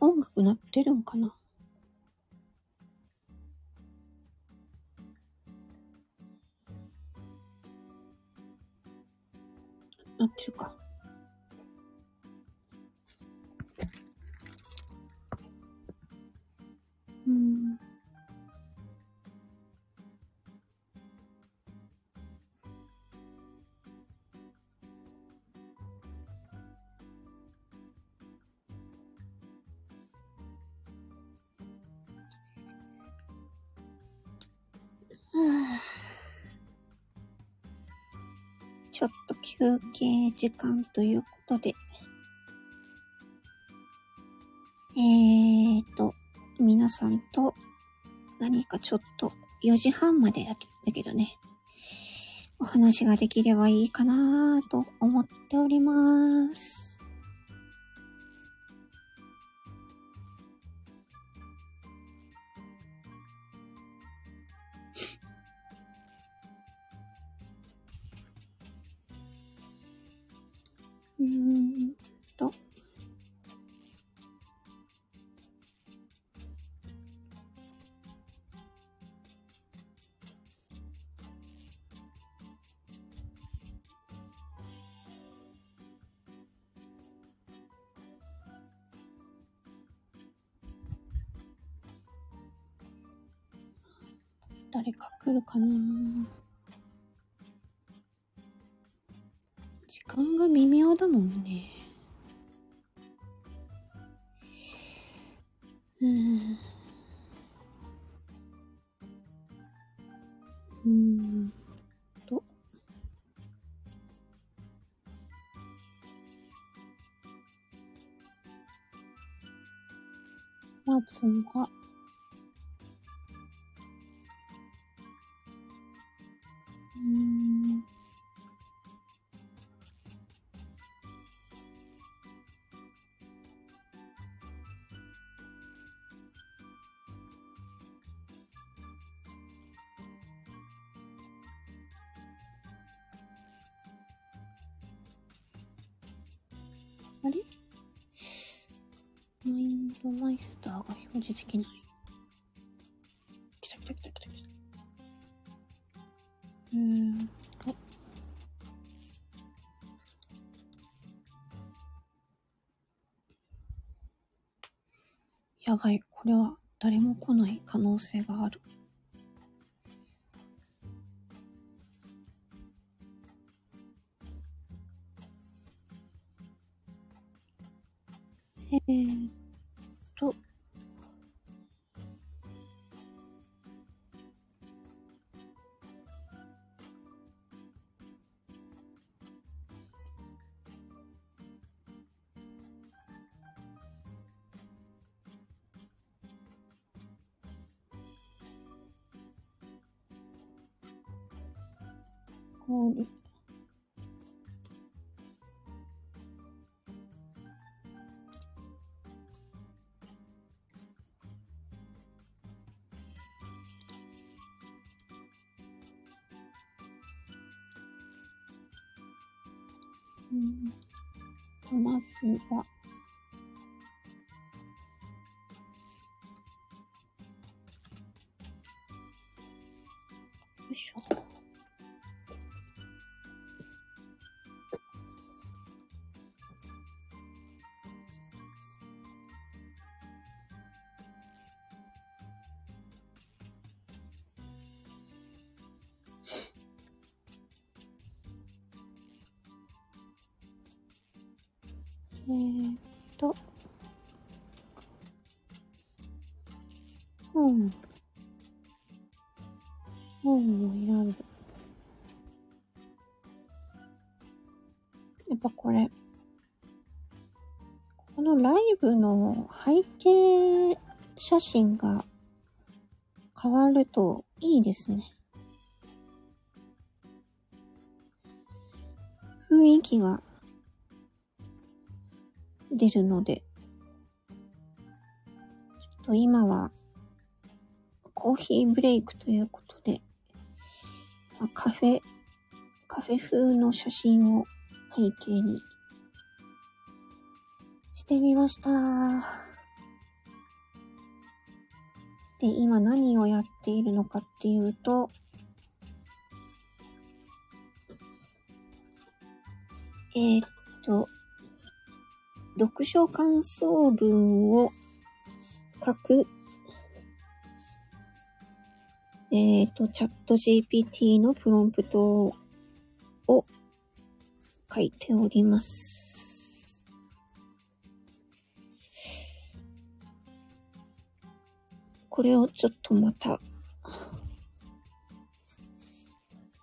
音楽鳴ってるんかな？休憩時間ということで。えーと、皆さんと何かちょっと4時半までだけだけどね、お話ができればいいかなと思っております。んと。誰か来るかな時間が微妙だもんね。うん。うんと。まずは、表示できない。来た来た来た来た来た。うーんと。やばい、これは誰も来ない可能性がある。えーっと。氷。うん。と、まずは、よいしょ。ぱこれ、このライブの背景写真が変わるといいですね。雰囲気が出るので、ちょっと今はコーヒーブレイクということで、カフェ、カフェ風の写真を背景にしてみました。で、今何をやっているのかっていうと、えー、っと、読書感想文を書く、えー、っと、チャット GPT のプロンプトを書いております。これをちょっとまた、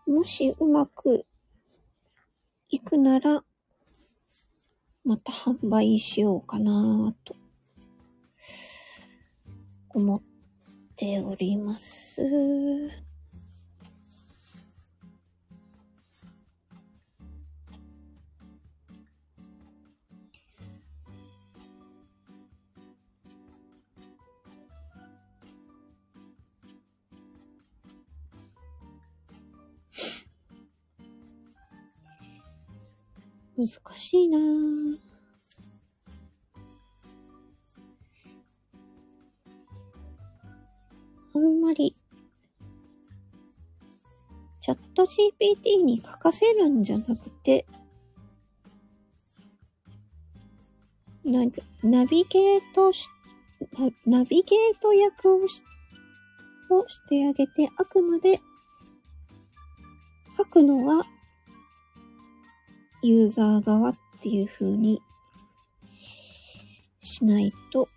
もしうまくいくなら、また販売しようかなと思っております。難しいなぁ。あんまり、チャット GPT に書かせるんじゃなくて、ナナビゲートし、ナビゲート役をしをしてあげて、あくまで書くのはユーザー側っていう風にしないと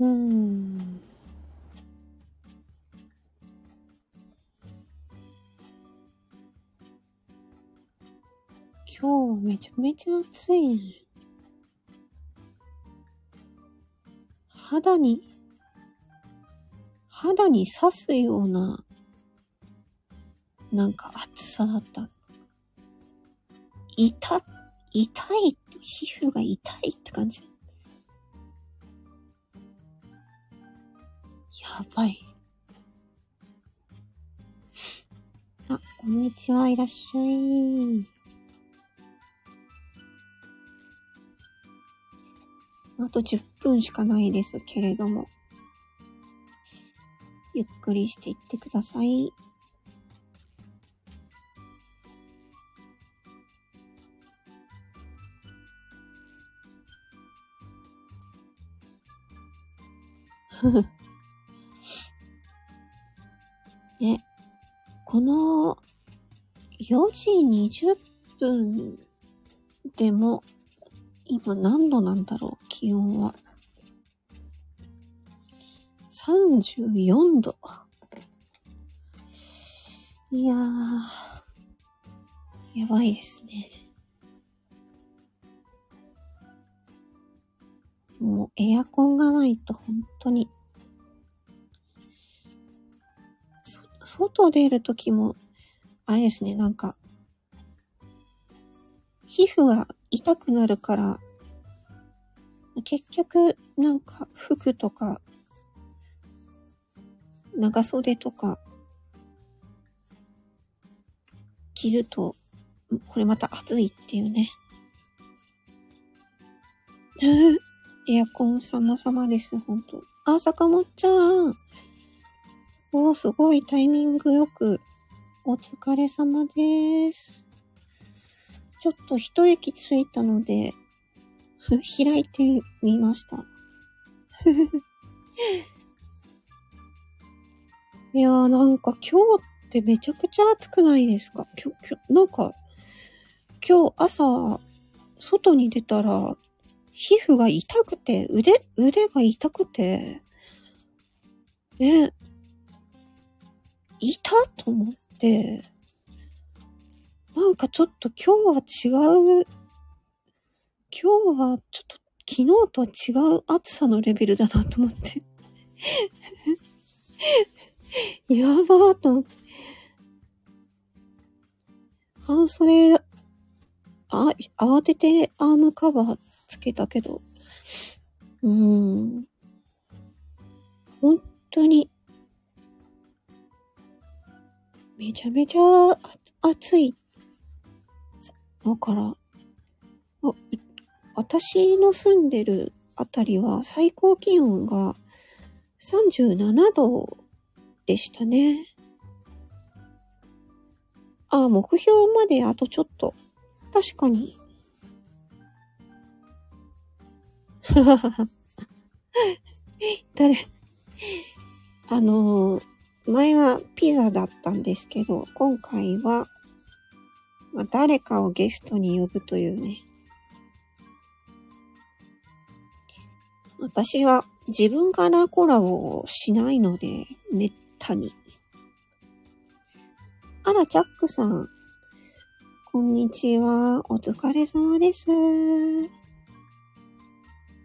うん。今日めちゃめちゃ暑いね。肌に、肌に刺すような、なんか暑さだった。痛、痛い、皮膚が痛いって感じ。やばい。あ、こんにちは、いらっしゃい。あと10分しかないですけれども、ゆっくりしていってください。ふふ。で、この4時20分でも今何度なんだろう気温は。34度。いやー、やばいですね。もうエアコンがないと本当に。外出るときも、あれですね、なんか、皮膚が痛くなるから、結局、なんか服とか、長袖とか、着ると、これまた暑いっていうね。エアコン様々です、ほんと。あ、坂本ちゃん。おー、すごいタイミングよく。お疲れ様です。ちょっと一息ついたので、開いてみました。いやーなんか今日ってめちゃくちゃ暑くないですか？今日、今日、なんか、今日朝、外に出たら、皮膚が痛くて、腕、腕が痛くて、ね、いた？と思って、なんかちょっと今日は違う、今日はちょっと昨日とは違う暑さのレベルだなと思って。やばーと思って。半袖、あ、慌ててアームカバーつけたけど、うーん。本当に、めちゃめちゃ暑い。だから、私の住んでるあたりは最高気温が37度でしたね。あ、目標まであとちょっと。確かに。誰？あのー、前はピザだったんですけど、今回は、まあ、誰かをゲストに呼ぶというね。私は自分からコラボをしないので、めったに。あら、チャックさん。こんにちは。お疲れ様です。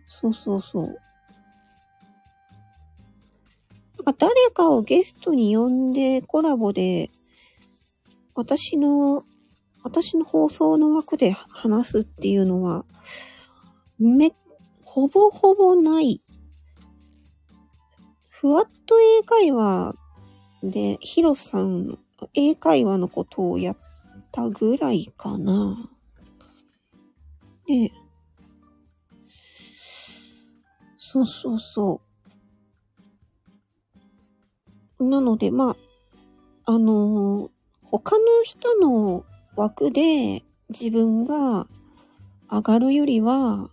そうそうそう。なんか誰かをゲストに呼んでコラボで、私の、私の放送の枠で話すっていうのは、め、ほぼほぼない。ふわっと英会話で、ヒロさん、英会話のことをやったぐらいかな。で、そうそうそう。なので、まあ、あのー、他の人の枠で自分が上がるよりは、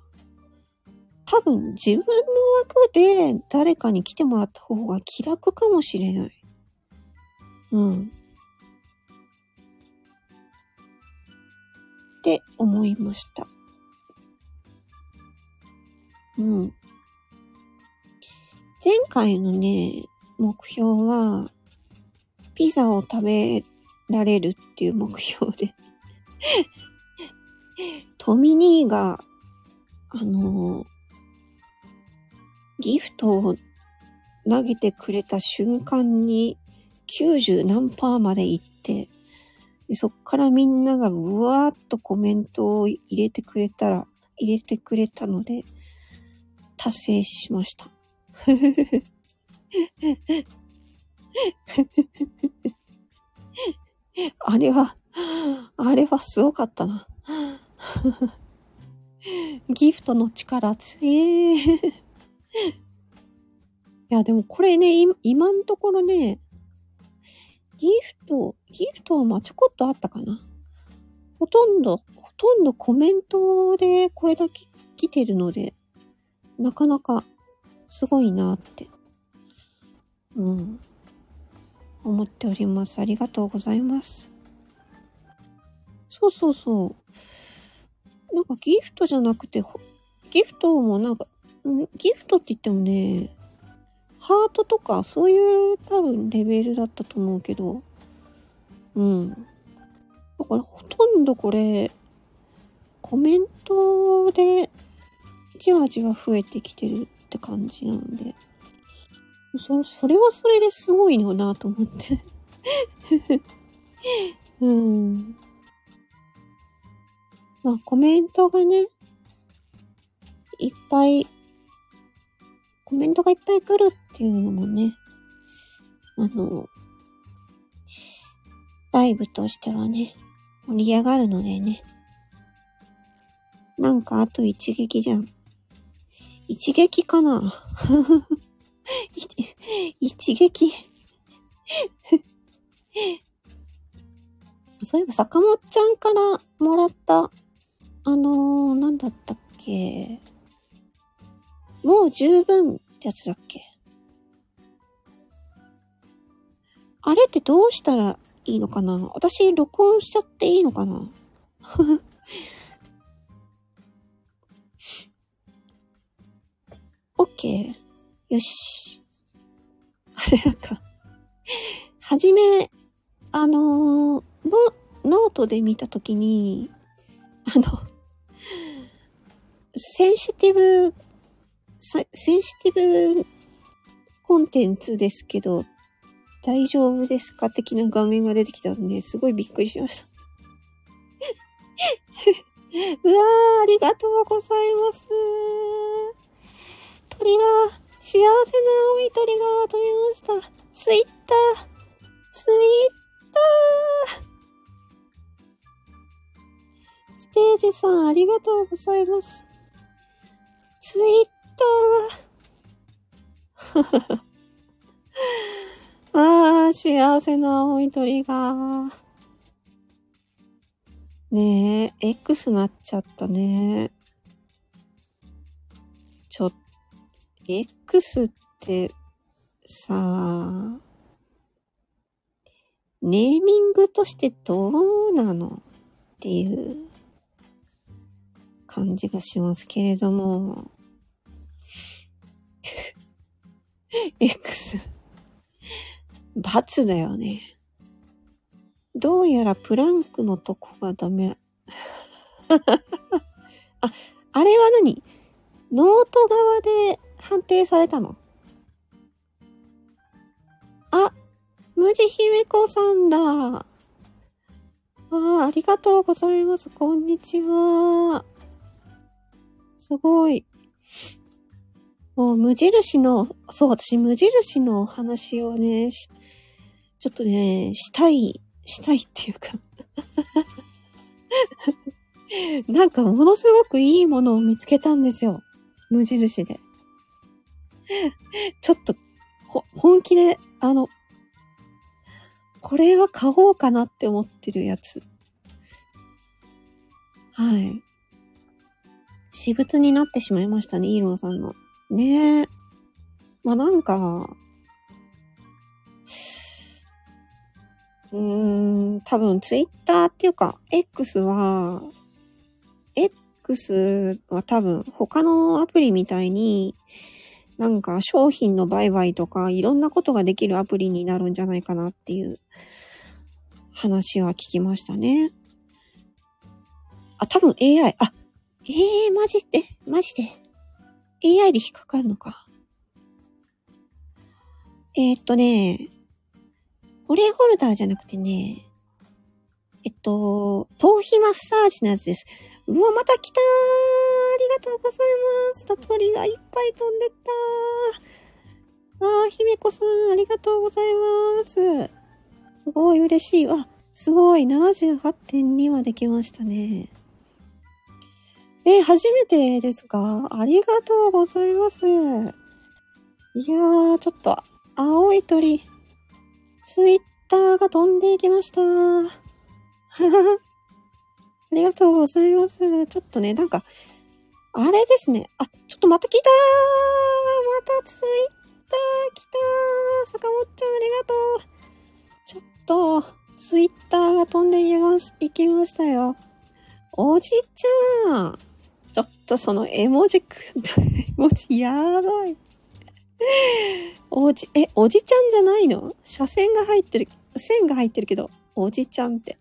多分自分の枠で誰かに来てもらった方が気楽かもしれない。うん。って思いました。うん。前回のね、目標は、ピザを食べられるっていう目標で トミニーが、あのギフトを投げてくれた瞬間に90何パーまで行って、そっからみんながうわーっとコメントを入れてくれたら、入れてくれたので、達成しました。あれは、あれはすごかったな。ギフトの力強え。いや、でもこれね、今んところね、ギフト、ギフトはまあちょこっとあったかな。ほとんど、ほとんどコメントでこれだけ来てるので、なかなかすごいなって、うん、思っております。ありがとうございます。そうそうそう。なんかギフトじゃなくて、ギフトもなんか、ギフトって言ってもね、ハートとかそういう多分レベルだったと思うけど、うん。だからほとんどこれ、コメントでじわじわ増えてきてるって感じなんで、そ、それはそれですごいのなと思って うん。まあコメントがね、いっぱい、コメントがいっぱい来るっていうのもね、あの、ライブとしてはね、盛り上がるのでね。なんかあと一撃じゃん。一撃かな 一撃。そういえば坂本ちゃんからもらった、あのー、なんだったっけ。もう十分ってやつだっけ。あれってどうしたらいいのかな。私、録音しちゃっていいのかな。オッケー。よし。あれなんか、はじめ、あのー、ノートで見たときに、あの、センシティブ、センシティブコンテンツですけど、大丈夫ですか的な画面が出てきたんで、すごいびっくりしました。うわー、ありがとうございます。鳥が、幸せな青い鳥が飛びました。ツイッター、ツイッター。ステージさん、ありがとうございます。ツイッター。ああ、幸せな青い鳥が。ねえ、X なっちゃったね。X ってさ、ネーミングとしてどうなのっていう感じがしますけれども、X、罰だよね。どうやらプランクのとこがダメ。あ、あれは何？ノート側で判定されたの？あ、無地姫子さんだ。ああ、ありがとうございます。こんにちは。すごい。もう無印の、そう、私無印のお話をね、ちょっとね、したい、したいっていうか なんかものすごくいいものを見つけたんですよ。無印で。ちょっと、ほ、本気で、あの、これは買おうかなって思ってるやつ。はい。私物になってしまいましたね、イーロンさんの。ねえ。まあ、なんか、うーん、多分ツイッターっていうか、X は、X は多分他のアプリみたいに、なんか商品の売買とかいろんなことができるアプリになるんじゃないかなっていう話は聞きましたね。あ、多分 AI。あ、ええー、マジで？マジで ?AI で引っかかるのか。えー、っとね、保冷ホルダーじゃなくてね、えっと、頭皮マッサージのやつです。うわ、また来たーありがとうございます。鳥がいっぱい飛んでったあー、姫子さん、ありがとうございます。すごい嬉しい。わ、すごい。78.2まで来ましたね。え、初めてですか？ありがとうございます。いやー、ちょっと、青い鳥、ツイッターが飛んでいきました。ありがとうございます。ちょっとね、なんか、あれですね。あ、ちょっとまた来たーまたツイッター来たー坂本ちゃんありがとうちょっと、ツイッターが飛んでいまし、いきましたよ。おじちゃんちょっとその絵文字く、絵 文字やばい。おじ、え、おじちゃんじゃないの？車線が入ってる、線が入ってるけど、おじちゃんって。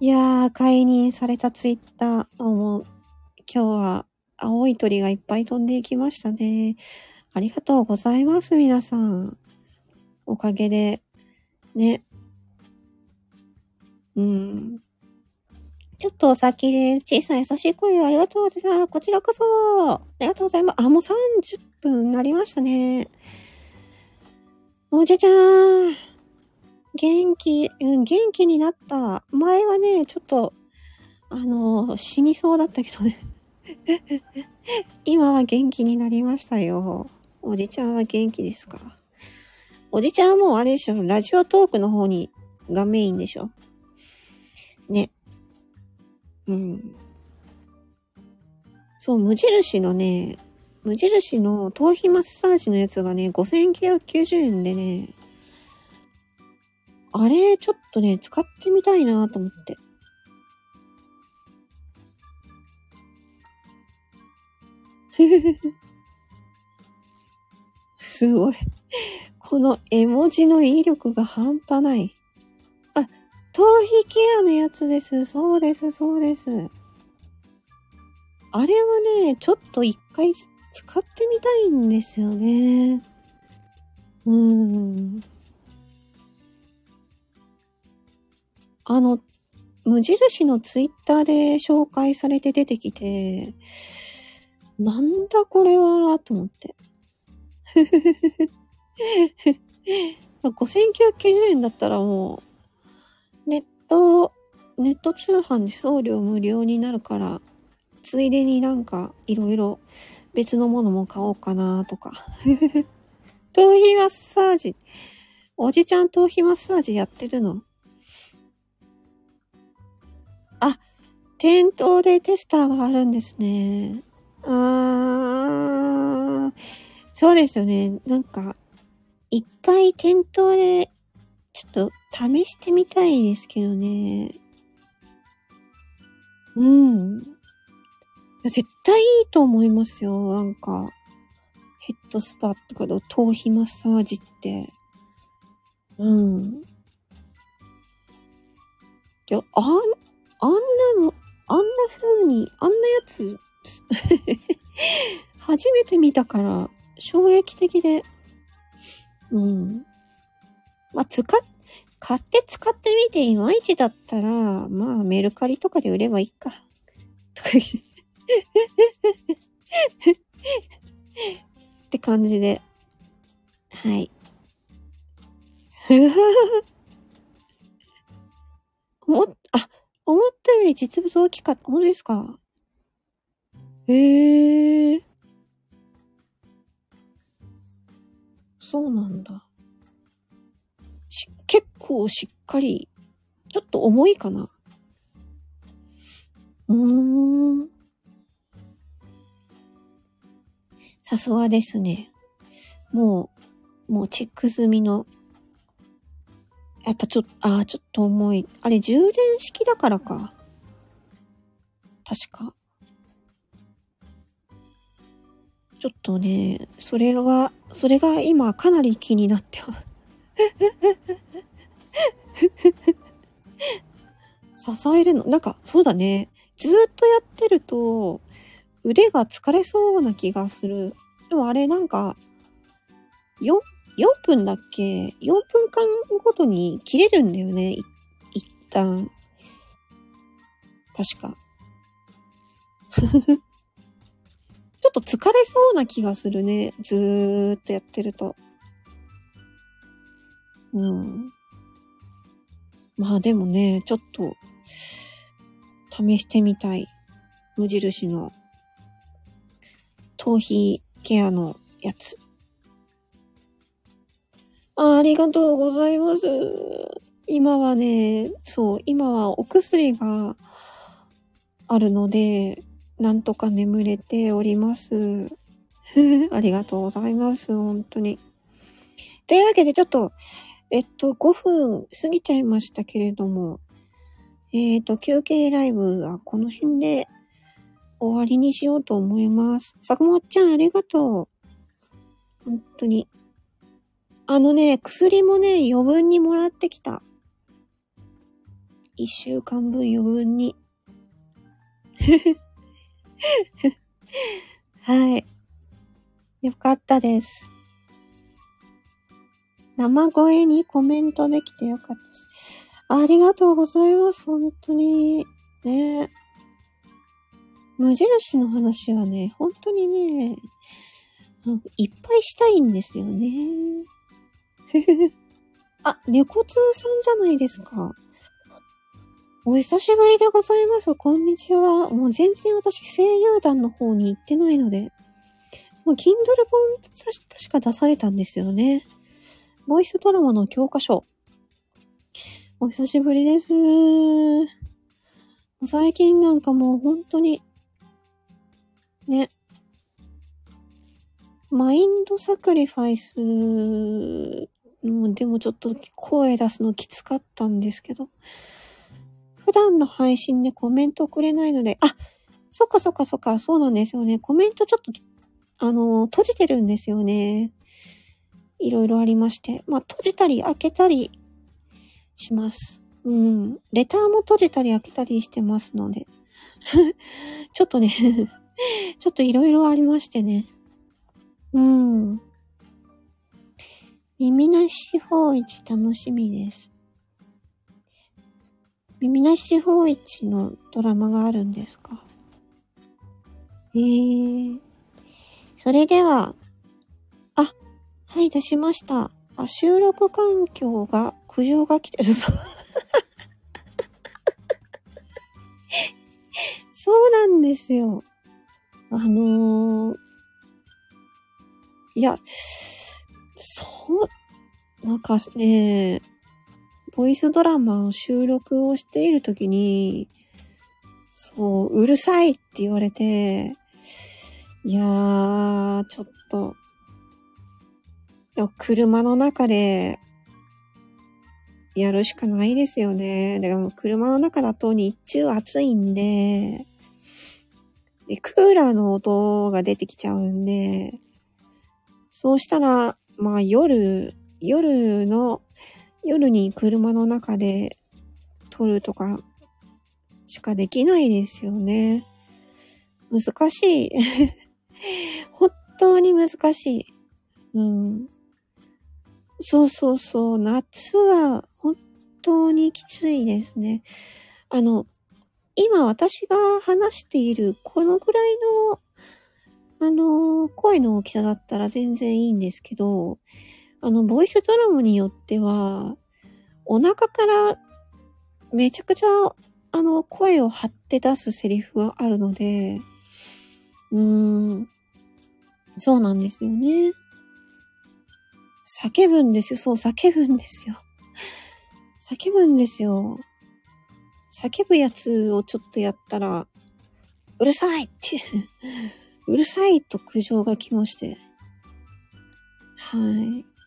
いやー、解任されたツイッター。もう、今日は青い鳥がいっぱい飛んでいきましたね。ありがとうございます、皆さん。おかげで、ね。うん。ちょっとお先で小さい優しい声をありがとうございます。こちらこそ。ありがとうございます。あ、もう30分になりましたね。おじゃちゃん。元気、うん、元気になった。前はね、ちょっと、あの、死にそうだったけどね。今は元気になりましたよ。おじちゃんは元気ですか？おじちゃんはもうあれでしょラジオトークの方に、がメインでしょね。うん。そう、無印のね、無印の頭皮マッサージのやつがね、5990円でね、あれ、ちょっとね、使ってみたいなと思って。すごい。この絵文字の威力が半端ない。あ頭皮ケアのやつです。そうです、そうです。あれはね、ちょっと一回使ってみたいんですよね。うーん。あの、無印のツイッターで紹介されて出てきて、なんだこれは、と思って。5990円だったらもう、ネット、ネット通販で送料無料になるから、ついでになんかいろいろ別のものも買おうかなとか。頭皮マッサージ。おじちゃん頭皮マッサージやってるのあ、店頭でテスターがあるんですね。あー、そうですよね。なんか、一回店頭でちょっと試してみたいですけどね。うん。絶対いいと思いますよ。なんか、ヘッドスパとかの頭皮マッサージって。うん。いや、あん、あんなの、あんな風に、あんなやつ、初めて見たから、衝撃的で。うん。まあ、使っ、買って使ってみていまいちだったら、まあ、メルカリとかで売ればいいか。とか言って。って感じで。はい。思っ、あ、思ったより実物大きかった。本当ですか？へえー。そうなんだ。し結構しっかり、ちょっと重いかな。うーん。さすがですね。もう、もうチェック済みの、やっぱちょっと、ああ、ちょっと重い。あれ、充電式だからか。確か。ちょっとね、それが、それが今かなり気になってます。支えるの、なんか、そうだね。ずっとやってると、腕が疲れそうな気がする。でもあれなんか、4、4分だっけ ?4 分間ごとに切れるんだよね。一旦。確か。ちょっと疲れそうな気がするね。ずーっとやってると。うん。まあでもね、ちょっと、試してみたい。無印の、頭皮ケアのやつ。あありがとうございます。今はね、そう、今はお薬があるので、なんとか眠れております。ありがとうございます。本当に。というわけでちょっと、えっと、5分過ぎちゃいましたけれども、えっ、と、休憩ライブはこの辺で終わりにしようと思います。坂本ちゃんありがとう。本当に。あのね、薬もね、余分にもらってきた。一週間分余分に。はい。よかったです。生声にコメントできてよかったです。ありがとうございます。本当に。ね。無印の話はね、本当にね、いっぱいしたいんですよね。あ、猫通さんじゃないですか。お久しぶりでございます。こんにちは。もう全然私声優団の方に行ってないので。そう、Kindle 本確か出されたんですよね。ボイスドラマの教科書。お久しぶりです。最近なんかもう本当に、ね。マインドサクリファイス、もうでもちょっと声出すのきつかったんですけど、普段の配信でコメントくれないので、あ、そっかそっかそっか、そうなんですよね。コメントちょっと、あの、閉じてるんですよね。いろいろありまして。まあ、閉じたり開けたりします。うん。レターも閉じたり開けたりしてますので。ちょっとね ちょっといろいろありましてね。うん。耳なし法一楽しみです。耳なし法一のドラマがあるんですか？ええー。それでは、あ、はい、出しました。あ、収録環境が苦情が来てる。そうなんですよ。あのー、いや、そう、なんかね、ボイスドラマの収録をしているときに、そう、うるさいって言われて、いやー、ちょっと、車の中で、やるしかないですよね。だからもう車の中だと日中暑いんで、でクーラーの音が出てきちゃうんで、そうしたら、まあ夜、夜の、夜に車の中で撮るとかしかできないですよね。難しい。本当に難しい。うん。そうそうそう。夏は本当にきついですね。あの、今私が話しているこのぐらいのあの、声の大きさだったら全然いいんですけど、あの、ボイスドラムによっては、お腹からめちゃくちゃ、あの、声を張って出すセリフがあるので、うーん、そうなんですよね。叫ぶんですよ。そう、叫ぶんですよ。叫ぶんですよ。叫ぶやつをちょっとやったら、うるさいってうるさいと苦情が来まして。はい。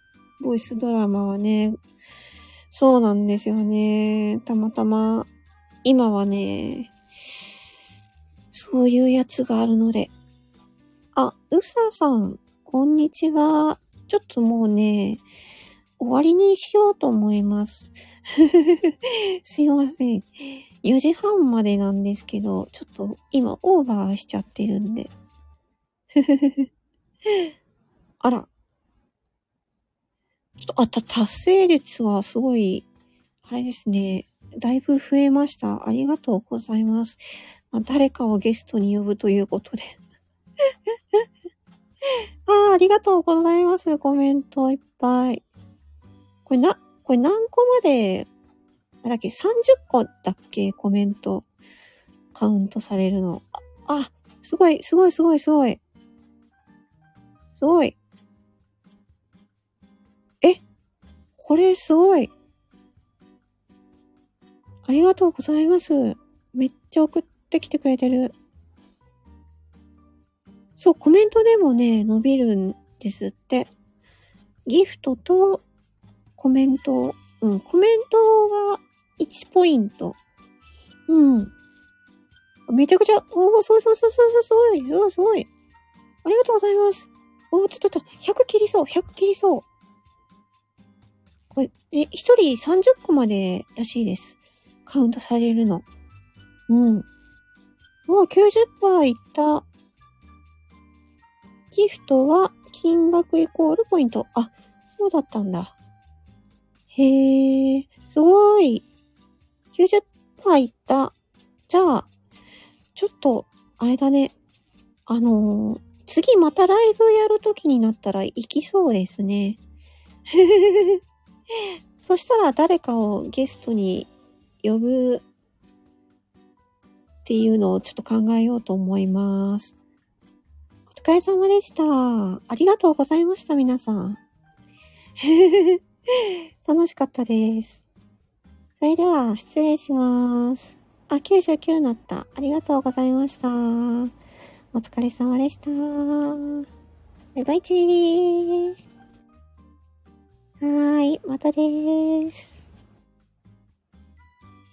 ボイスドラマはね、そうなんですよね。たまたま、今はね、そういうやつがあるので。あ、うささん、こんにちは。ちょっともうね、終わりにしようと思います。すいません。4時半までなんですけど、ちょっと今オーバーしちゃってるんで。あら。ちょっと、あった、達成率はすごい、あれですね。だいぶ増えました。ありがとうございます。まあ、誰かをゲストに呼ぶということで。ああ、ありがとうございます。コメントいっぱい。これな、これ何個まで、あだっけ ?30 個だっけ？コメント。カウントされるの。あ、あすごい、すごい、すごい、すごい。すごい。これすごい。ありがとうございます。めっちゃ送ってきてくれてる。そう、コメントでもね、伸びるんですって。ギフトとコメント、うん、コメントが1ポイント。うん。めちゃくちゃ、おー、すごいすごいすごいすごいすごいすごい。ありがとうございます。おー、ちょっとちょっと、100切りそう、100切りそう。これ、で、1人30個までらしいです。カウントされるの。うん。もう90%いった。ギフトは金額イコールポイント。あ、そうだったんだ。へえ、すごい。90%いった。じゃあ、ちょっと、あれだね。あのー、次またライブやるときになったら行きそうですね。そしたら誰かをゲストに呼ぶっていうのをちょっと考えようと思います。お疲れ様でした。ありがとうございました、皆さん。楽しかったです。それでは、失礼します。あ、99になった。ありがとうございました。お疲れ様でした。バイバイチー。はーい、またでーす。